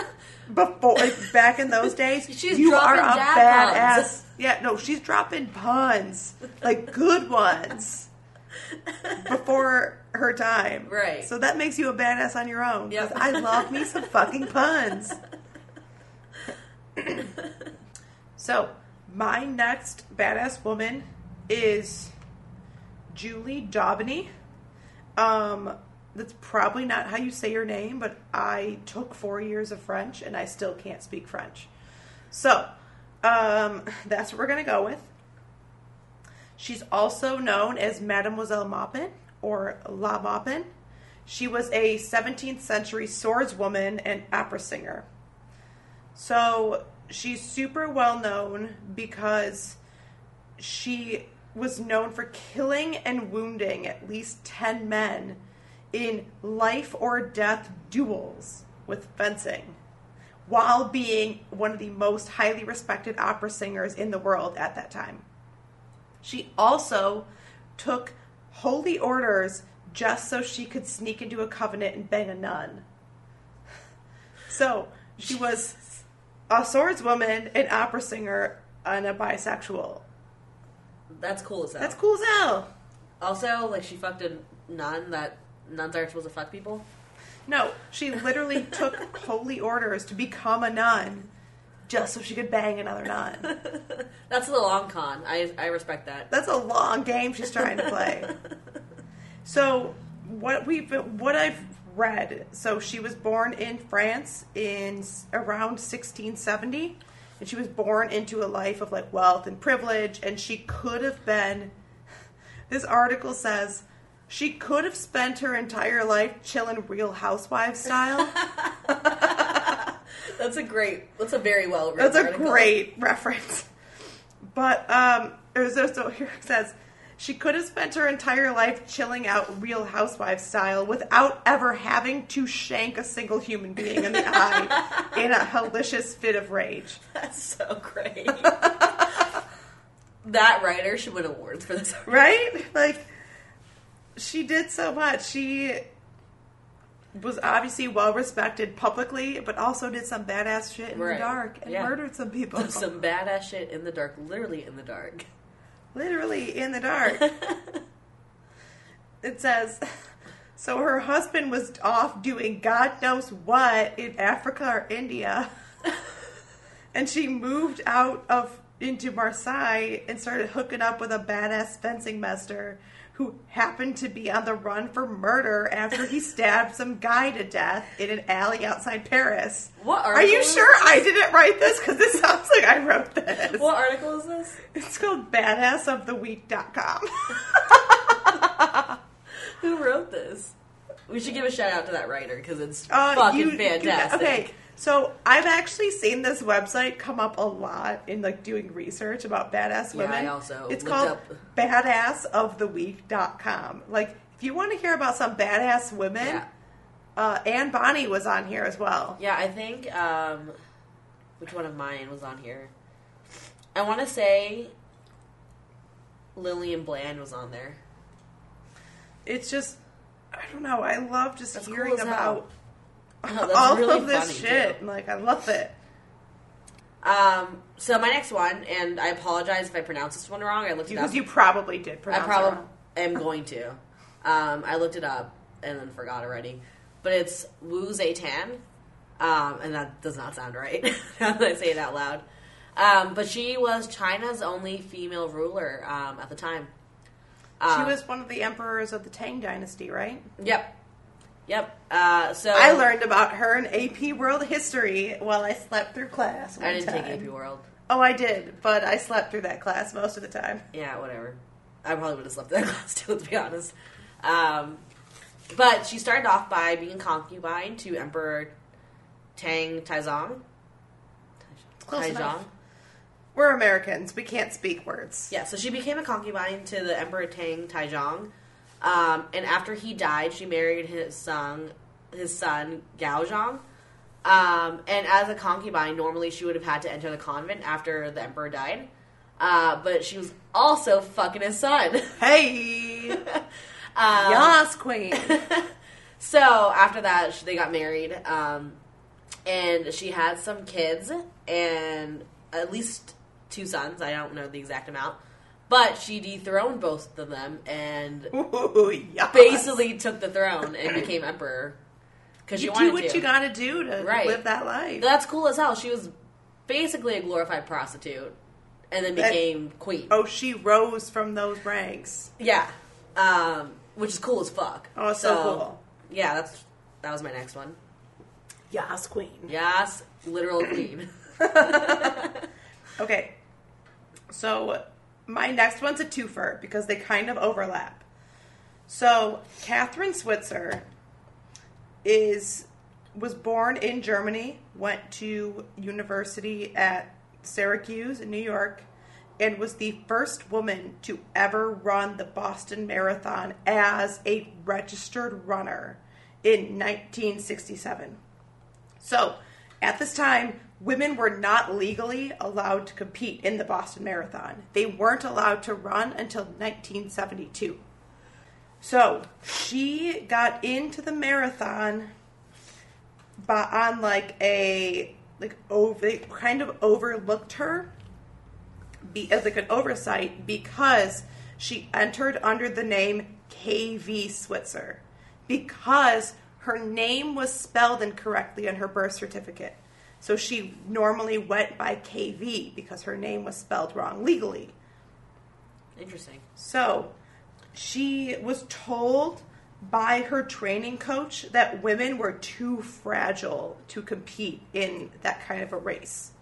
before like, back in those days, She's you are a badass. puns. Yeah, no, she's dropping puns like good ones before her time. Right. So that makes you a badass on your own. Yep. I love me some fucking puns. so my next badass woman is Julie d'Aubigny. Um, that's probably not how you say your name, but I took four years of French and I still can't speak French. So, um, that's what we're going to go with. She's also known as Mademoiselle Maupin or La Maupin. She was a 17th century swordswoman and opera singer. So she's super well known because she was known for killing and wounding at least 10 men in life or death duels with fencing while being one of the most highly respected opera singers in the world at that time. She also took holy orders just so she could sneak into a covenant and bang a nun. So she was a swordswoman, an opera singer, and a bisexual. That's cool as hell. That's cool as hell. Also, like she fucked a nun that nuns aren't supposed to fuck people. No, she literally took holy orders to become a nun just so she could bang another nun. That's the long con. I I respect that. That's a long game she's trying to play. So what we've what I've read, so she was born in France in around 1670, and she was born into a life of like wealth and privilege, and she could have been. This article says she could have spent her entire life chilling Real Housewives style. That's a great. That's a very well. That's a article. great reference. But um, it also here it says she could have spent her entire life chilling out Real Housewives style without ever having to shank a single human being in the eye in a hellacious fit of rage. That's so great. that writer should win awards for this. Right? Like she did so much. She was obviously well respected publicly, but also did some badass shit in Right. the dark and Yeah. murdered some people. Some badass shit in the dark, literally in the dark. literally in the dark. it says, so her husband was off doing God knows what in Africa or India, and she moved out of into Marseille and started hooking up with a badass fencing master who happened to be on the run for murder after he stabbed some guy to death in an alley outside Paris. What Are you article sure I didn't write this? Because this sounds like I wrote this. What article is this? It's called badassoftheweek.com. Who wrote this? We should give a shout out to that writer because it's Uh, fucking you- you- fantastic. okay, so I've actually seen this website come up a lot in like doing research about badass women. Yeah. I also it's called up- badassoftheweek.com. Like if you want to hear about some badass women, Yeah. uh, Anne Bonny was on here as well. Yeah, I think um, which one of mine was on here? I want to say Lillian Bland was on there. It's just I don't know. I love just That's cool hearing as hell. Oh, all really of this shit. too. Like I love it. Um, so my next one, and I apologize if I pronounce this one wrong. I looked it Because up. you probably did I pronounce it probably wrong. am going to. Um, I looked it up and then forgot already. But it's Wu Zetian. Um, and that does not sound right now that I say it out loud. Um, but she was China's only female ruler um, at the time. She Um, was one of the emperors of the Tang Dynasty, right? Yep. Yep. Uh, so I learned about her in AP World History while I slept through class. I didn't time. take AP World. Oh, I did, but I slept through that class most of the time. Yeah, whatever. I probably would have slept through that class too, to be honest. Um, but she started off by being concubine to Emperor Tang Taizong. Close Taizong. enough. We're Americans. We can't speak words. Yeah, so she became a concubine to the Emperor Tang Taizong. Um, and after he died, she married his son, his son Gaozong. Um, and as a concubine, normally she would have had to enter the convent after the emperor died. Uh, but she was also fucking his son. Hey, um, Yas Queen. So after that, they got married, um, and she had some kids and at least two sons. I don't know the exact amount, but she dethroned both of them and Ooh, yas. basically took the throne and became emperor because you do what to. you gotta do to Right. live that life. That's cool as hell. She was basically a glorified prostitute, and then That- became queen. oh, she rose from those ranks. Yeah, um, which is cool as fuck. Oh, so cool. Yeah, that's that was my next one. Yas Queen. Yes, literal queen. Okay. So my next one's a twofer because they kind of overlap. So Kathrine Switzer is was born in Germany, went to university at Syracuse in New York, and was the first woman to ever run the Boston Marathon as a registered runner in 1967. So, at this time, women were not legally allowed to compete in the Boston Marathon. They weren't allowed to run until 1972. So she got into the marathon but on like a like over they kind of overlooked her be, as like an oversight because she entered under the name KV Switzer because her name was spelled incorrectly on her birth certificate. So she normally went by KV because her name was spelled wrong legally. Interesting. So she was told by her training coach that women were too fragile to compete in that kind of a race.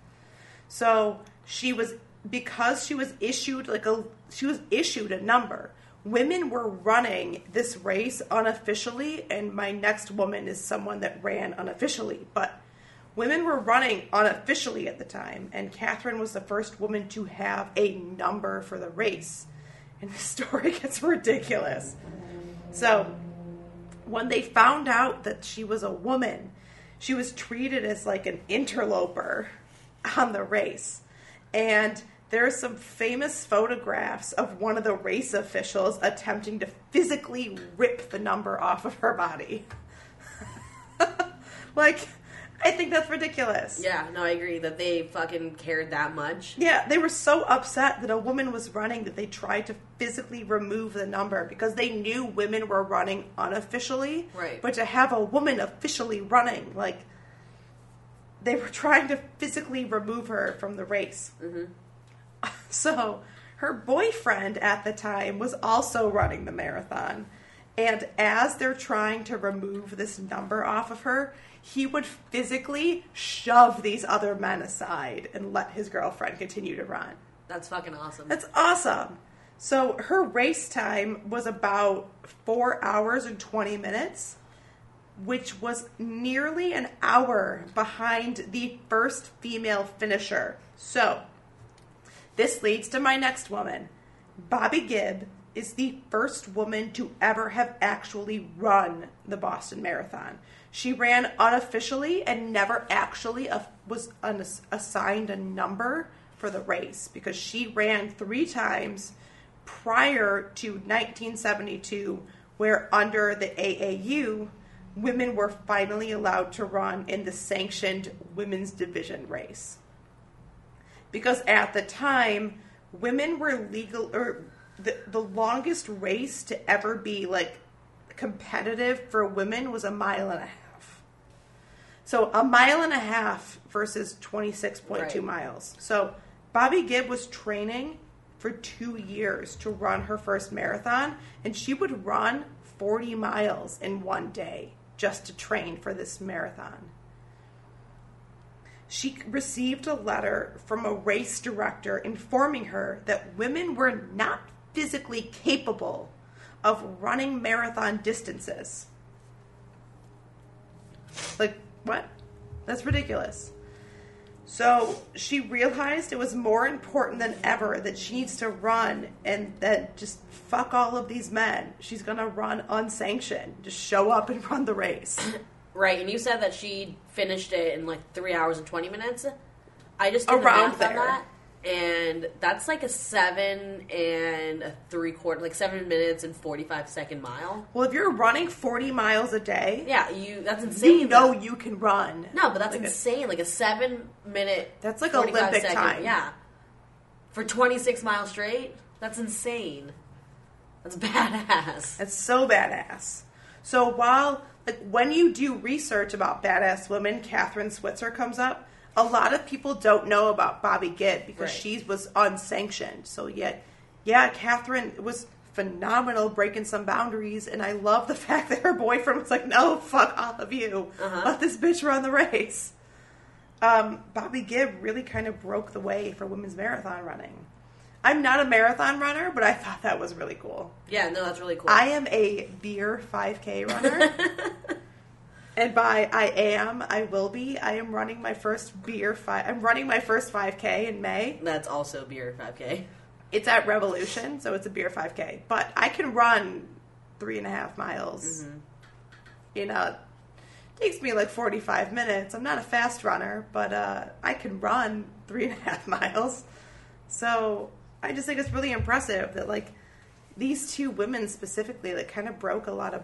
So she was because she was issued like a she was issued a number. Women were running this race unofficially and my next woman is someone that ran unofficially, but women were running unofficially at the time and Kathrine was the first woman to have a number for the race. And the story gets ridiculous. So when they found out that she was a woman, she was treated as like an interloper on the race. And there are some famous photographs of one of the race officials attempting to physically rip the number off of her body. like, I think that's ridiculous. Yeah, no, I agree that they fucking cared that much. Yeah, they were so upset that a woman was running that they tried to physically remove the number because they knew women were running unofficially. Right. But to have a woman officially running, like, they were trying to physically remove her from the race. Mm-hmm. So her boyfriend at the time was also running the marathon. And as they're trying to remove this number off of her, he would physically shove these other men aside and let his girlfriend continue to run. That's fucking awesome. That's awesome. So her race time was about four hours and 20 minutes, which was nearly an hour behind the first female finisher. So this leads to my next woman. Bobbi Gibb is the first woman to ever have actually run the Boston Marathon. She ran unofficially and never actually was assigned a number for the race because she ran three times prior to 1972, where under the AAU, women were finally allowed to run in the sanctioned women's division race. Because at the time, women were legal, or the, the longest race to ever be like competitive for women was a mile and a half. So a mile and a half versus 26.2 Right. miles. So Bobbi Gibb was training for two years to run her first marathon, and she would run 40 miles in one day just to train for this marathon. She received a letter from a race director informing her that women were not physically capable of running marathon distances. Like, what? That's ridiculous. So she realized it was more important than ever that she needs to run and that just fuck all of these men. She's gonna run unsanctioned. Just show up and run the race. Right, and you said that she finished it in like three hours and twenty minutes. I just did Around the math there. on that, and that's like a seven and a three quarter, like seven minutes and forty five second mile. Well, if you're running 40 miles a day, Yeah, you. That's insane. you know you can run. No, but that's Like a- insane. Like a seven minute. That's like 45 Olympic second- time. Yeah, for twenty six miles straight. That's insane. That's badass. That's so badass. So while like when you do research about badass women, Kathrine Switzer comes up. A lot of people don't know about Bobbi Gibb because Right. she was unsanctioned. So yet, yeah, Kathrine was phenomenal breaking some boundaries, and I love the fact that her boyfriend was like, "No, fuck all of you, Uh-huh. let this bitch run the race." Um, Bobbi Gibb really kind of broke the way for women's marathon running. I'm not a marathon runner, but I thought that was really cool. Yeah, no, that's really cool. I am a beer 5K runner. and by I am, I will be. I am running my first beer five. I'm running my first 5K in May. that's also beer five k. It's at Revolution, so it's a beer 5K. But I can run three and a half miles. You know, it takes me like 45 minutes. I'm not a fast runner, but uh, I can run three and a half miles. So I just think it's really impressive that like these two women specifically that kind of broke a lot of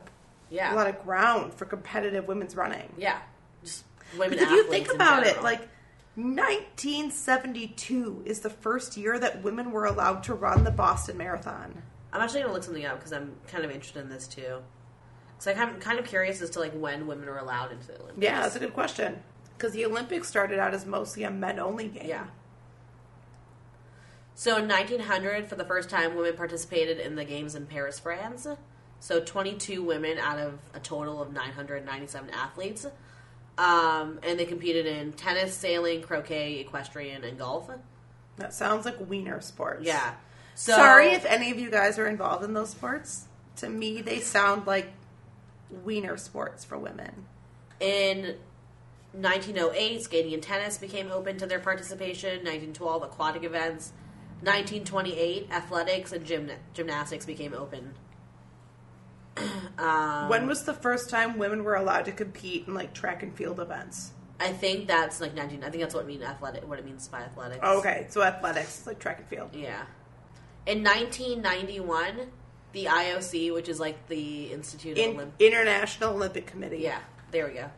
Yeah. a lot of ground for competitive women's running. Yeah, just women. If you think in about it, like 1972 is the first year that women were allowed to run the Boston Marathon. I'm actually gonna look something up because I'm kind of interested in this too. So I'm kind of curious as to like when women were allowed into the Olympics. Yeah, that's a good question. Because the Olympics started out as mostly a men only game. Yeah. So in 1900, for the first time, women participated in the games in Paris, France. So 22 women out of a total of 997 athletes. Um, and they competed in tennis, sailing, croquet, equestrian, and golf. That sounds like wiener sports. Yeah. So, Sorry if any of you guys are involved in those sports. To me, they sound like wiener sports for women. In 1908, skating and tennis became open to their participation. 1912, aquatic events. 1928, athletics and gymna- gymnastics became open. um, when was the first time women were allowed to compete in like track and field events? I think that's like 19. I think that's what it means athletic. What it means by athletics. Oh, okay, so athletics, like track and field. Yeah. In 1991, the IOC, which is like the Institute of In, Olympic. International Olympic Committee. Yeah, there we go.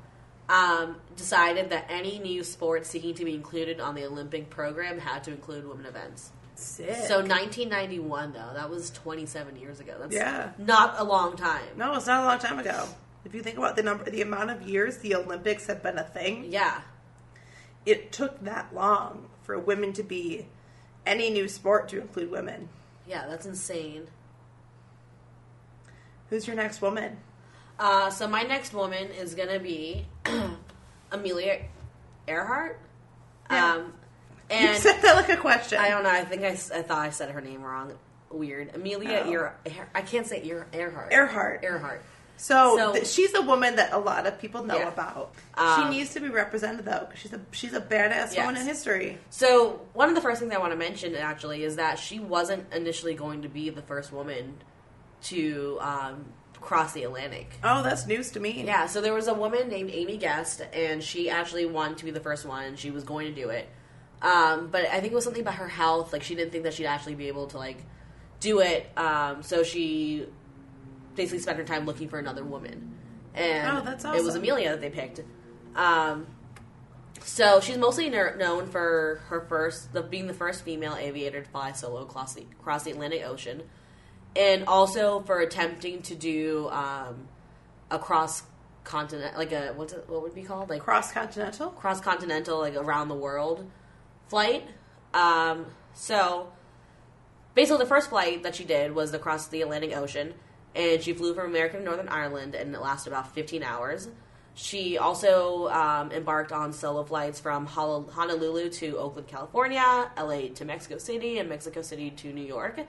Um, decided that any new sport seeking to be included on the Olympic program had to include women events. Sick. So 1991, though, that was 27 years ago. That's Yeah. not a long time. no, it's not a long time ago. If you think about the number, the amount of years the Olympics have been a thing, Yeah, it took that long for women to be any new sport to include women. yeah, that's insane. Who's your next woman? Uh, so my next woman is gonna be Amelia Earhart. Yeah. Um, you said that like a question. I don't know. I think I thought I said her name wrong. Weird. Amelia Oh. Ear. I can't say Ear, Earhart. Earhart. Earhart. So, So- th- she's a woman that a lot of people know Yeah. about. Um, she needs to be represented though, because she's a she's a badass Yes. woman in history. So one of the first things I want to mention actually is that she wasn't initially going to be the first woman to um, cross the Atlantic. Oh, that's news to me. Yeah, so there was a woman named Amy Guest, and she actually wanted to be the first one, and she was going to do it. Um, but I think it was something about her health; like she didn't think that she'd actually be able to like do it. Um, so she basically spent her time looking for another woman, and Oh, that's awesome. it was. Amelia that they picked. Um, so she's mostly ner- known for her first, the, being the first female aviator to fly solo across the, across the Atlantic Ocean, and also for attempting to do um, a cross continent, like a what's it, what would it be called, like Cross continental. cross continental, like around the world flight. Um, so basically, the first flight that she did was across the Atlantic Ocean, and she flew from America to Northern Ireland, and it lasted about 15 hours. She also um, embarked on solo flights from Honolulu to Oakland, California, LA to Mexico City, and Mexico City to New York.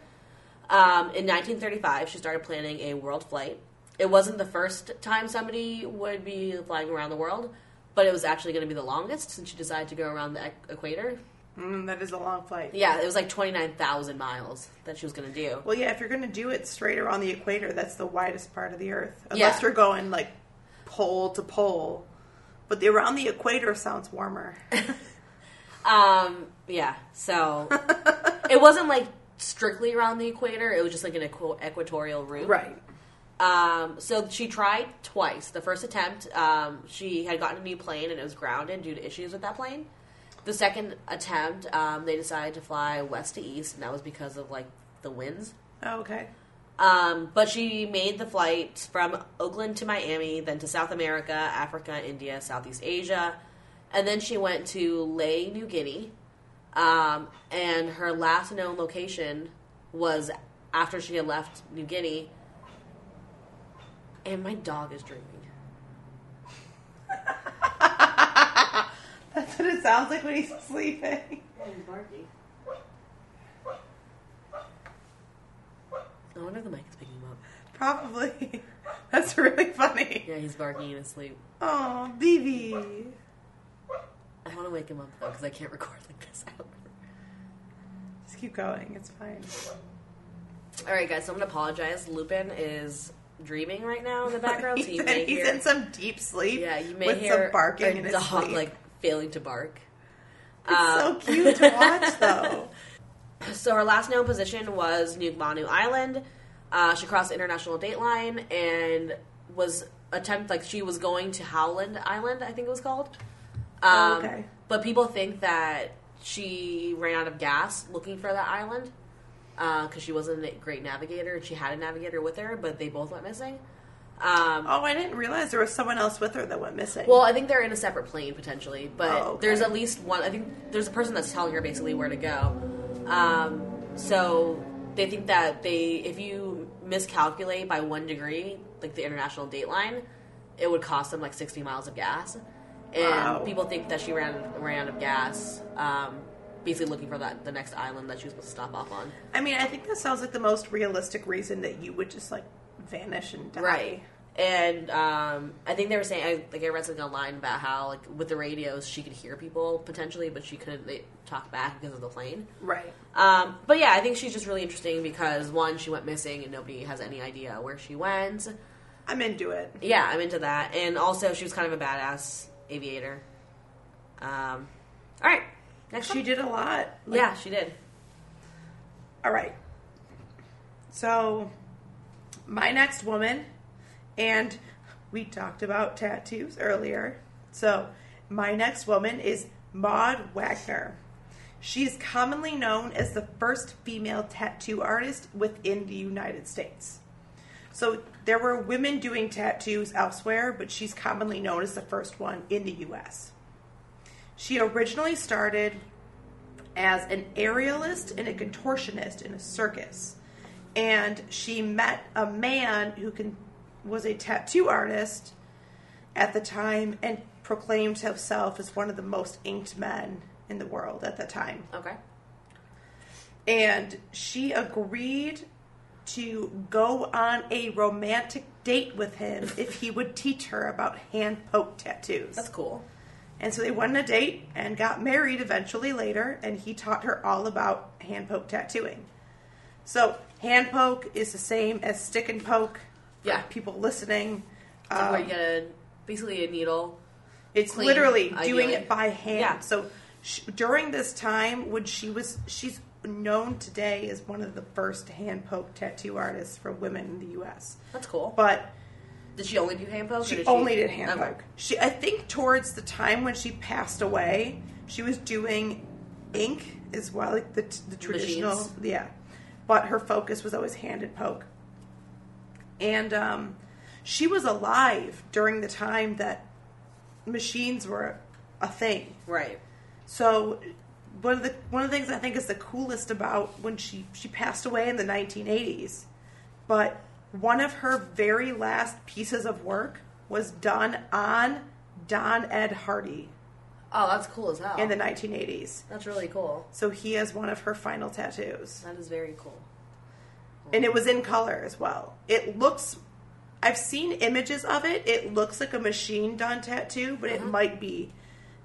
Um, in 1935, she started planning a world flight. It wasn't the first time somebody would be flying around the world, but it was actually going to be the longest since she decided to go around the equator. Mm, that is a long flight. Yeah, it was like 29,000 miles that she was going to do. Well, yeah, if you're going to do it straight around the equator, that's the widest part of the Earth. Unless Yeah. you're going like pole to pole. But the around the equator sounds warmer. Um, yeah, so it wasn't like strictly around the equator, it was just like an equ- equatorial route. right. Um, so she tried twice. The first attempt, um, she had gotten a new plane and it was grounded due to issues with that plane. The second attempt, um, they decided to fly west to east, and that was because of like the winds. Oh, okay. Um, but she made the flight from Oakland to Miami, then to South America, Africa, India, Southeast Asia, and then she went to Lae, New Guinea. Um, and her last known location was after she had left New Guinea. And my dog is dreaming. That's what it sounds like when he's sleeping. he's barking. I wonder if the mic is picking him up. Probably. That's really funny. Yeah, he's barking in his sleep. Oh, BB. I want to wake him up though because I can't record like this. I. Just keep going. It's fine. All right, guys. So I'm gonna apologize. Lupin is dreaming right now in the background, so he's you in, may he's hear. in some deep sleep. yeah, you may with hear some barking a in his dog sleep. like failing to bark. it's Um, so cute to watch, though. So her last known position was Nukumanu Island. Uh, she crossed the international date line and was attempt like she was going to Howland Island, I think it was called. Um, Oh, okay. But people think that she ran out of gas looking for that island because she wasn't a great navigator and she had a navigator with her, but they both went missing. Um, Oh, I didn't realize there was someone else with her that went missing. well, I think they're in a separate plane potentially, but Oh, okay. there's at least one. I think there's a person that's telling her basically where to go. Um, so they think that they, if you miscalculate by one degree, like the international date line, it would cost them like 60 miles of gas. And Wow. people think that she ran ran out of gas, um, basically looking for that the next island that she was supposed to stop off on. I mean, I think that sounds like the most realistic reason that you would just like vanish and die. Right. And um, I think they were saying, I, like I read something online about how, like with the radios, she could hear people potentially, but she couldn't they, talk back because of the plane. Right. Um, but yeah, I think she's just really interesting because one, she went missing and nobody has any idea where she went. I'm into it. Yeah, I'm into that, and also she was kind of a badass aviator. Um, all right, next She did a lot. Like, yeah, she did. All right. So, my next woman, and we talked about tattoos earlier. So, my next woman is Maud Wagner. She's commonly known as the first female tattoo artist within the United States. So, there were women doing tattoos elsewhere, but she's commonly known as the first one in the US. She originally started as an aerialist and a contortionist in a circus. And she met a man who can, was a tattoo artist at the time and proclaimed himself as one of the most inked men in the world at the time. Okay. And she agreed to go on a romantic date with him if he would teach her about hand poke tattoos. That's cool. And so they went on a date and got married eventually later, and he taught her all about hand poke tattooing. So hand poke is the same as stick and poke. Yeah. people listening, Like um, get a, basically a needle. it's clean, literally doing it by hand. Yeah. So sh- during this time, when she was, she's known today as one of the first hand poke tattoo artists for women in the U.S. That's cool. But Did she only do hand poke? or She did only did hand Okay. poke. She, I think, towards the time when she passed away, she was doing ink as well, like the the traditional, Machines. yeah. But her focus was always hand and poke. And um, she was alive during the time that machines were a thing. Right. So one of the one of the things I think is the coolest about when she she passed away in the 1980s, but one of her very last pieces of work was done on Don Ed Hardy Oh, that's cool as hell. in the 1980s. that's really cool. So he has one of her final tattoos, That is very cool. and it was in color as well. It looks. I've seen images of it. It looks like a machine done tattoo, but it Uh-huh. might be.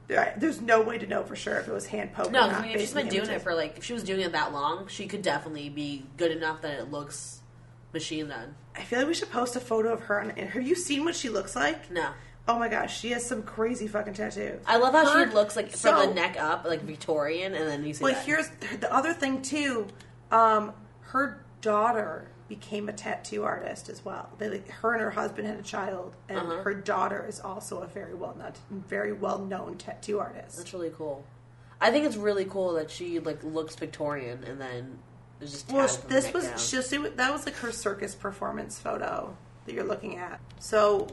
There's no way to know for sure if it was hand poked. No, or 'cause not I mean, if she's been doing it for like, if she was doing it that long, she could definitely be good enough that it looks machine done. I feel like we should post a photo of her. On, have you seen what she looks like? No. Oh my gosh, she has some crazy fucking tattoos. I love how Her- she looks like so- from the neck up, like Victorian, and then you see Well, that. here's the other thing too. Um, her daughter became a tattoo artist as well. They, like, her and her husband had a child, and Uh-huh. her daughter is also a very well known, very well known tattoo artist. That's really cool. I think it's really cool that she like looks Victorian and then is just Well, this was down. she'll see what- that was like her circus performance photo that you're looking at. So,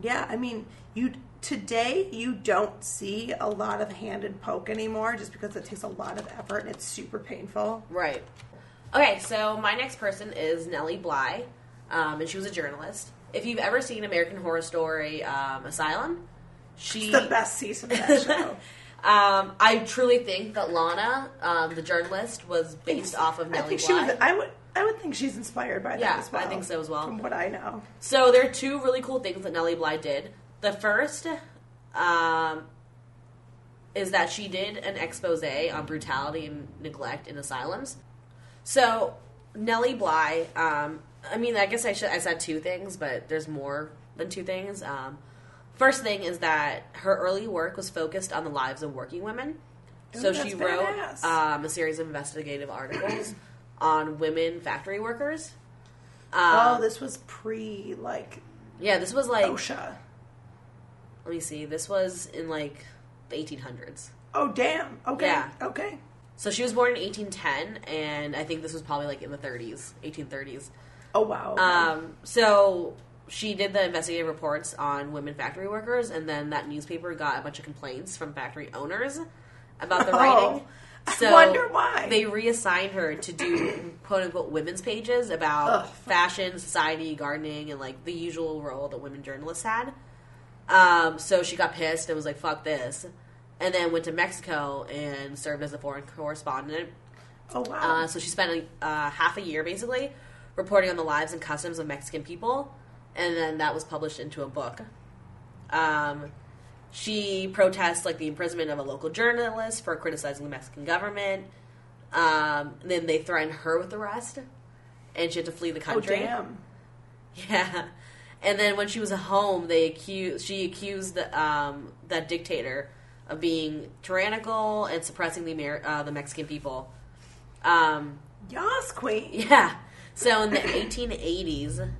yeah, I mean, you today you don't see a lot of hand and poke anymore, just because it takes a lot of effort and it's super painful. Right. Okay, so my next person is Nellie Bly, um, and she was a journalist. If you've ever seen American Horror Story um, Asylum, she It's the best season of that show. Um, I truly think that Lana, um, the journalist, was based off of I think she was. I would. I would think she's inspired by Yeah, that as well. I think so as well. From what I know. So there are two really cool things that Nellie Bly did. The first um, is that she did an expose on brutality and neglect in asylums. So Nellie Bly, um, I mean, I guess I should I said two things, but there's more than two things. Um, first thing is that her early work was focused on the lives of working women. So she wrote um, a series of investigative articles on women factory workers. oh, this was pre like Yeah, this was like OSHA. let me see. This was in like the 1800s. Oh damn. Okay. Yeah. Okay. So she was born in 1810, and I think this was probably like in the 30s, 1830s. Oh wow. okay. Um, so she did the investigative reports on women factory workers, and then that newspaper got a bunch of complaints from factory owners about the Oh, writing. I wonder why. they reassigned her to do quote unquote women's pages about Ugh. fashion, society, gardening, and like the usual role that women journalists had. Um, so she got pissed and was like, "Fuck this," and then went to Mexico and served as a foreign correspondent oh wow. uh, so she spent uh, half a year basically reporting on the lives and customs of Mexican people, and then that was published into a book. Um, she protests like the imprisonment of a local journalist for criticizing the Mexican government. Um, then they threatened her with arrest, and she had to flee the country. oh country. damn. Yeah. And then when she was at home, they accused she accused the, um, that dictator of being tyrannical and suppressing the Amer- uh, the Mexican people. Um, Yas queen. yeah. So in the 1880s,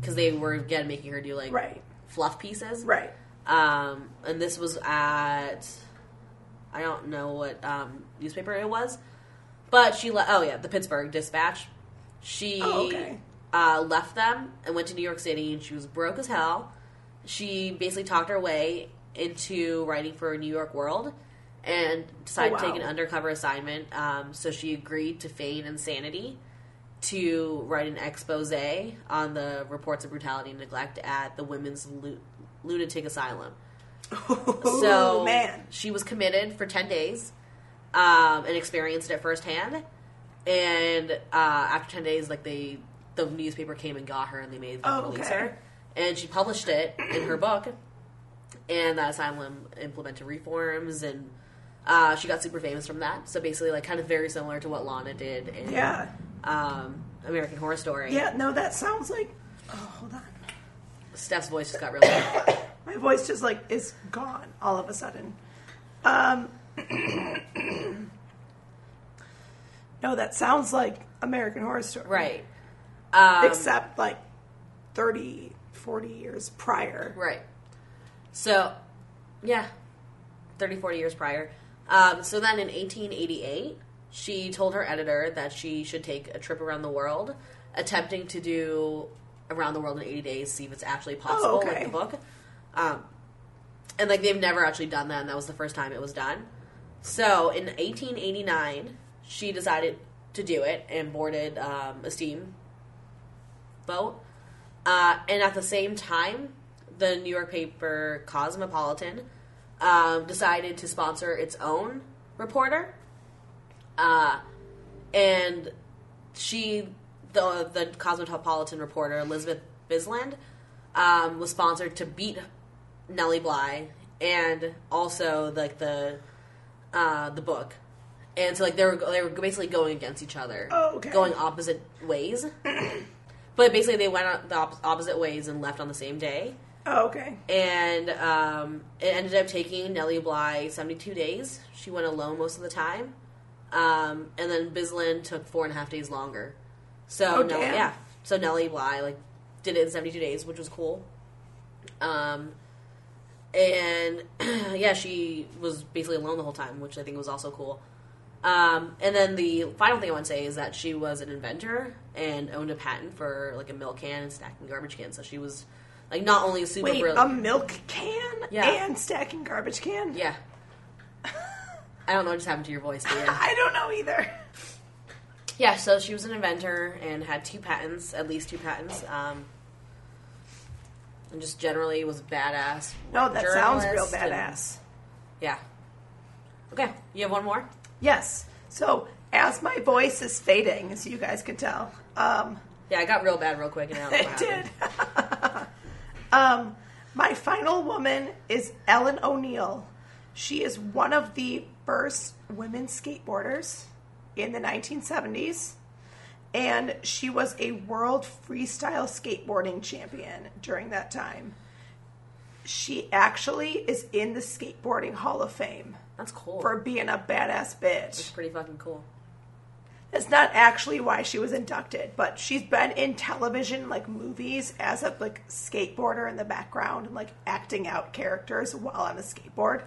because they were again making her do like Right. fluff pieces, Right. um, and this was at I don't know what um, newspaper it was, but she le- oh yeah the Pittsburgh Dispatch. She Oh, okay. uh, left them and went to New York City, and she was broke as hell. She basically talked her way into writing for New York World and decided Oh, to take an undercover assignment. Um, so she agreed to feign insanity to write an expose on the reports of brutality and neglect at the women's lu- lunatic asylum. So man. she was committed for ten days um, and experienced it firsthand. And uh, after ten days, like they, the newspaper came and got her, and they made them Oh, release okay. her. And she published it in her book. And that asylum implemented reforms, and uh, she got super famous from that. So basically, like kind of very similar to what Lana did in Yeah. Um, American Horror Story. Yeah. No, that sounds like. Oh, hold on. Steph's voice just got really. My voice just like is gone all of a sudden. Um, no, that sounds like American Horror Story. right. Um, Except like 30, 40 years prior. Right. So, yeah, 30, 40 years prior. Um, so then in 1888, she told her editor that she should take a trip around the world, attempting to do around the world in 80 days, see if it's actually possible Oh, okay. with the book. Um, and like they've never actually done that, and that was the first time it was done. So in 1889, she decided to do it and boarded um, a steam boat. Uh, and at the same time, the New York paper Cosmopolitan um, decided to sponsor its own reporter. Uh, and she, the the Cosmopolitan reporter Elizabeth Bisland, um, was sponsored to beat Nellie Bly and also like the uh, the book. And so like they were they were basically going against each other, Oh, okay. going opposite ways. but basically, they went on the op- opposite ways and left on the same day. Oh, okay. And um, it ended up taking Nellie Bly 72 days. She went alone most of the time. Um, and then Bisland took four and a half days longer. So, Oh, damn. yeah. So Nellie Bly, like, did it in 72 days, which was cool. Um, and, yeah, she was basically alone the whole time, which I think was also cool. Um, and then the final thing I want to say is that she was an inventor and owned a patent for like a milk can and stacking garbage cans. So she was like not only a super Wait, brilliant. a milk can Yeah. and stacking garbage can? yeah. I don't know what just happened to your voice, yeah. I don't know either. yeah, so she was an inventor and had two patents, at least two patents. Um, and just generally was badass. No, that sounds real journalist and- badass. yeah. Okay, you have one more? Yes. So as my voice is fading, as you guys can tell, um, Yeah, I got real bad real quick and know it did. um, my final woman is Ellen O'Neal. She is one of the first women skateboarders in the 1970s, and she was a world freestyle skateboarding champion during that time. She actually is in the Skateboarding Hall of Fame That's cool. for being a badass That's bitch. pretty fucking cool. It's not actually why she was inducted, but she's been in television, like movies, as a like skateboarder in the background and like acting out characters while on a skateboard.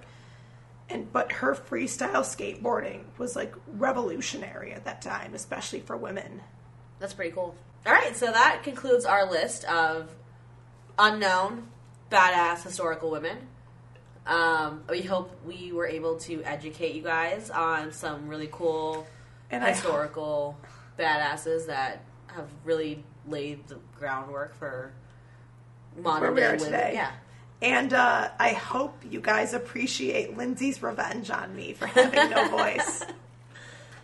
And but her freestyle skateboarding was like revolutionary at that time, especially for women. That's pretty cool. All right, so that concludes our list of unknown, badass historical women. Um, we hope we were able to educate you guys on some really cool And historical badasses that have really laid the groundwork for modern day women. today. Yeah. And uh, I hope you guys appreciate Lindsay's revenge on me for having no voice.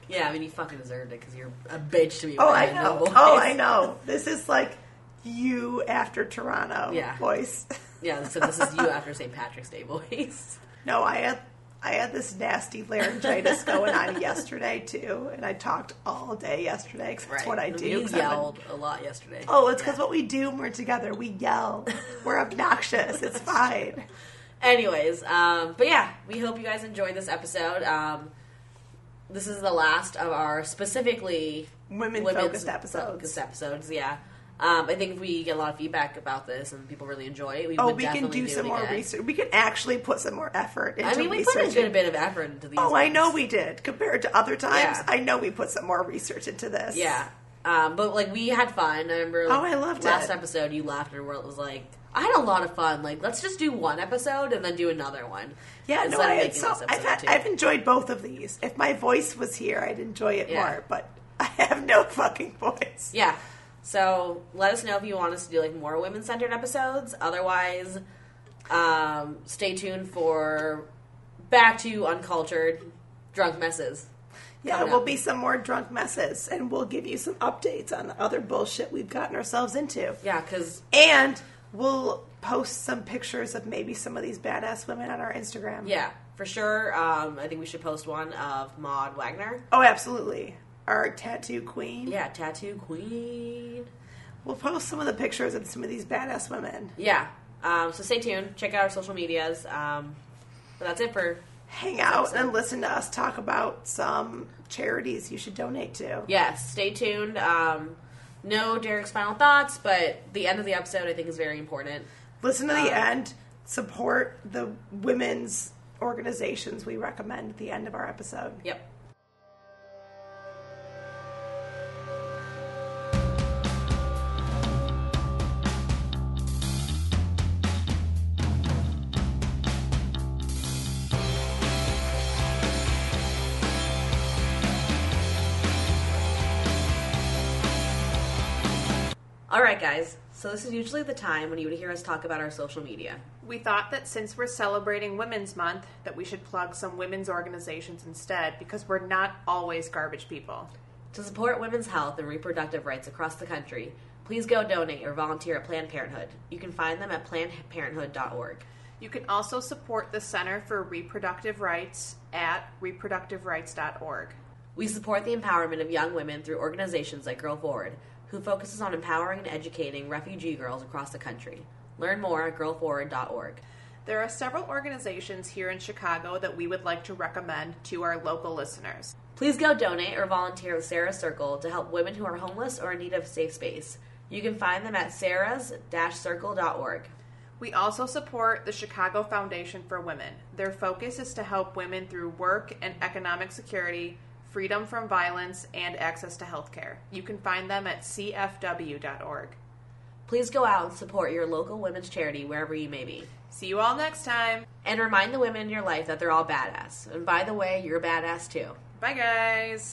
Yeah, I mean, you fucking deserved it because you're a bitch to me. Oh, I no know. voice. Oh, I know. This is like you after Toronto Yeah. voice. Yeah, so this is you after St. Patrick's Day voice. No, I had I had this nasty laryngitis going on yesterday too, and I talked all day yesterday because that's what I do. You I'm a- yelled a lot yesterday. oh, it's because Yeah. what we do when we're together. We yell. We're obnoxious. It's fine. Anyways, um, but yeah, we hope you guys enjoyed this episode. Um, this is the last of our specifically Women-focused women's episodes. Focused episodes, yeah. Um, I think if we get a lot of feedback about this and people really enjoy it, we Oh, we can definitely do some more again. research. We can actually put some more effort into I mean, we put a good bit of effort into these. Oh, I know we did. Compared to other times, Yeah. I know we put some more research into this. Yeah. Um, but like we had fun. I remember. Like, Oh, I loved last it. episode. You laughed and it was like, I had a lot of fun. Like, let's just do one episode and then do another one. Yeah, no, I so I've, had. I've enjoyed both of these. If my voice was here, I'd enjoy it Yeah. more, but I have no fucking voice. Yeah. So let us know if you want us to do like more women centered episodes. Otherwise, um, stay tuned for back to uncultured drunk messes. Yeah, Coming will be some more drunk messes, and we'll give you some updates on the other bullshit we've gotten ourselves into. Yeah, because And we'll post some pictures of maybe some of these badass women on our Instagram. yeah, for sure. Um, I think we should post one of Maud Wagner. Oh, absolutely. Our tattoo queen. Yeah, tattoo queen. We'll post some of the pictures of some of these badass women. Yeah. Um, so stay tuned. Check out our social medias. Um, but that's it for Hang out and listen to us talk about some charities you should donate to. yes. Stay tuned. Um, no Derek's final thoughts, but the end of the episode I think is very important. Listen to the Um, end. Support the women's organizations we recommend at the end of our episode. Yep. Right, guys. So this is usually the time when you would hear us talk about our social media. We thought that since we're celebrating Women's Month, that we should plug some women's organizations instead because we're not always garbage people. To support women's health and reproductive rights across the country, please go donate or volunteer at Planned Parenthood. You can find them at plannedparenthood.org. You can also support the Center for Reproductive Rights at reproductiverights.org. We support the empowerment of young women through organizations like Girl Forward, who focuses on empowering and educating refugee girls across the country. Learn more at girlforward.org. There are several organizations here in Chicago that we would like to recommend to our local listeners. Please go donate or volunteer with Sarah's Circle to help women who are homeless or in need of a safe space. You can find them at sarahs-circle.org. We also support the Chicago Foundation for Women. Their focus is to help women through work and economic security, freedom from violence, and access to health care. You can find them at cfw.org. Please go out and support your local women's charity wherever you may be. See you all next time. And remind the women in your life that they're all badass. And by the way, you're a badass too. Bye, guys.